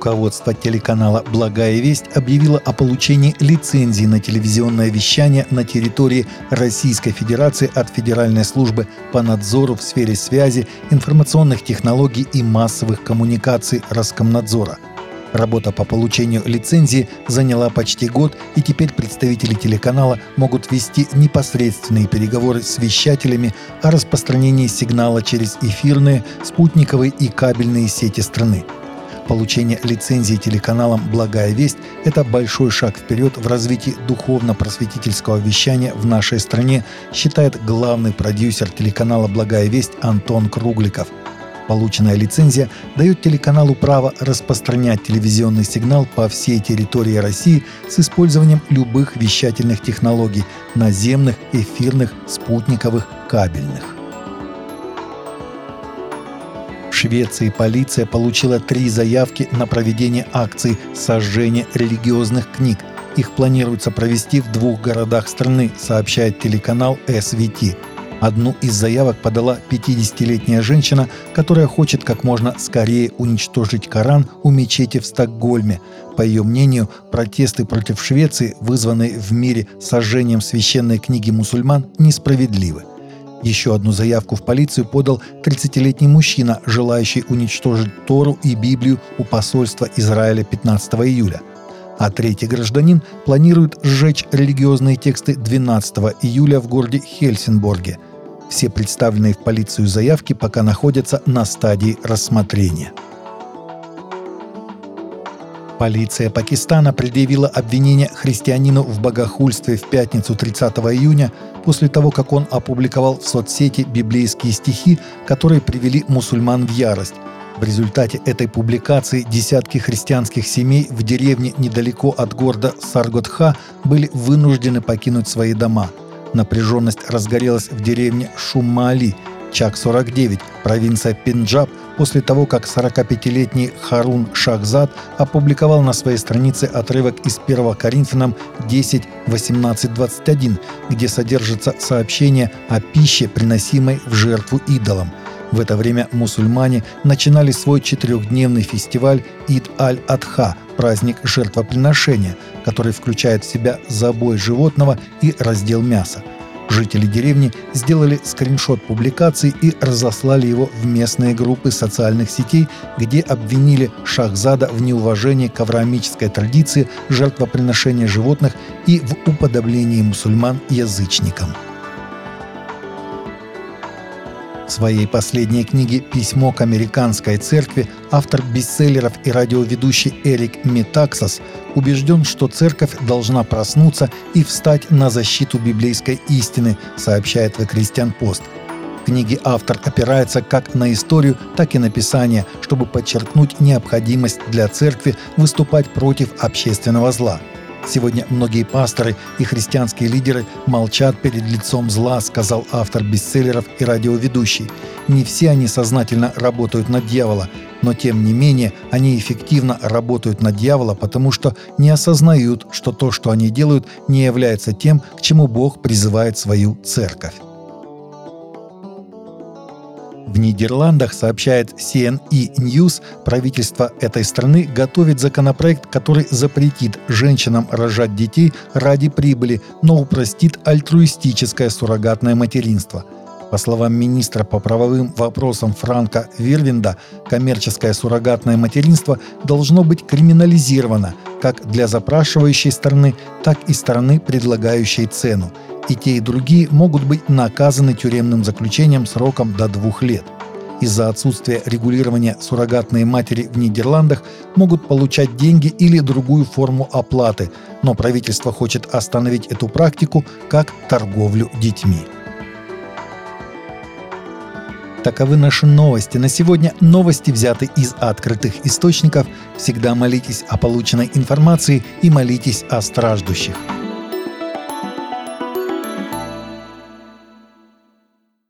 Руководство телеканала «Благая весть» объявило о получении лицензии на телевизионное вещание на территории Российской Федерации от Федеральной службы по надзору в сфере связи, информационных технологий и массовых коммуникаций Роскомнадзора – Работа по получению лицензии заняла почти год, и теперь представители телеканала могут вести непосредственные переговоры с вещателями о распространении сигнала через эфирные, спутниковые и кабельные сети страны. Получение лицензии телеканалом «Благая весть» — это большой шаг вперед в развитии духовно-просветительского вещания в нашей стране, считает главный продюсер телеканала «Благая весть» Антон Кругликов – Полученная лицензия дает телеканалу право распространять телевизионный сигнал по всей территории России с использованием любых вещательных технологий – наземных, эфирных, спутниковых, кабельных. Швеции полиция получила три заявки на проведение акций сожжения религиозных книг. Их планируется провести в двух городах страны, сообщает телеканал СВТ. Одну из заявок подала 50-летняя женщина, которая хочет как можно скорее уничтожить Коран у мечети в Стокгольме. По ее мнению, протесты против Швеции, вызванные в мире сожжением священной книги мусульман, несправедливы. Еще одну заявку в полицию подал 30-летний мужчина, желающий уничтожить Тору и Библию у посольства Израиля 15 июля. А третий гражданин планирует сжечь религиозные тексты 12 июля в городе Хельсинборге – все представленные в полицию заявки пока находятся на стадии рассмотрения. Полиция Пакистана предъявила обвинение христианину в богохульстве в пятницу 30 июня после того, как он опубликовал в соцсети библейские стихи, которые привели мусульман в ярость. В результате этой публикации десятки христианских семей в деревне недалеко от города Сарготха были вынуждены покинуть свои дома – Напряженность разгорелась в деревне Шумали, Чак-49, провинция Пенджаб, после того, как 45-летний Харун Шахзад опубликовал на своей странице отрывок из 1 Коринфянам 10, 18, 21, где содержится сообщение о пище, приносимой в жертву идолам. В это время мусульмане начинали свой четырехдневный фестиваль Ид аль-Адха, праздник жертвоприношения, который включает в себя забой животного и раздел мяса. Жители деревни сделали скриншот публикации и разослали его в местные группы социальных сетей, где обвинили Шахзада в неуважении к авраамической традиции жертвоприношения животных и в уподоблении мусульман язычникам. В своей последней книге «Письмо к американской церкви» автор бестселлеров и радиоведущий Эрик Метаксас убежден, что церковь должна проснуться и встать на защиту библейской истины, сообщает The Christian Post. В книге автор опирается как на историю, так и на писание, чтобы подчеркнуть необходимость для церкви выступать против общественного зла – Сегодня многие пасторы и христианские лидеры молчат перед лицом зла, сказал автор бестселлеров и радиоведущий. Не все они сознательно работают на дьявола, но тем не менее они эффективно работают на дьявола, потому что не осознают, что то, что они делают, не является тем, к чему Бог призывает свою церковь. В Нидерландах, сообщает CNE News, правительство этой страны готовит законопроект, который запретит женщинам рожать детей ради прибыли, но упростит альтруистическое суррогатное материнство – по словам министра по правовым вопросам Франка Вирвинда, коммерческое суррогатное материнство должно быть криминализировано как для запрашивающей стороны, так и стороны, предлагающей цену и те, и другие могут быть наказаны тюремным заключением сроком до двух лет. Из-за отсутствия регулирования суррогатные матери в Нидерландах могут получать деньги или другую форму оплаты, но правительство хочет остановить эту практику как торговлю детьми. Таковы наши новости. На сегодня новости взяты из открытых источников. Всегда молитесь о полученной информации и молитесь о страждущих.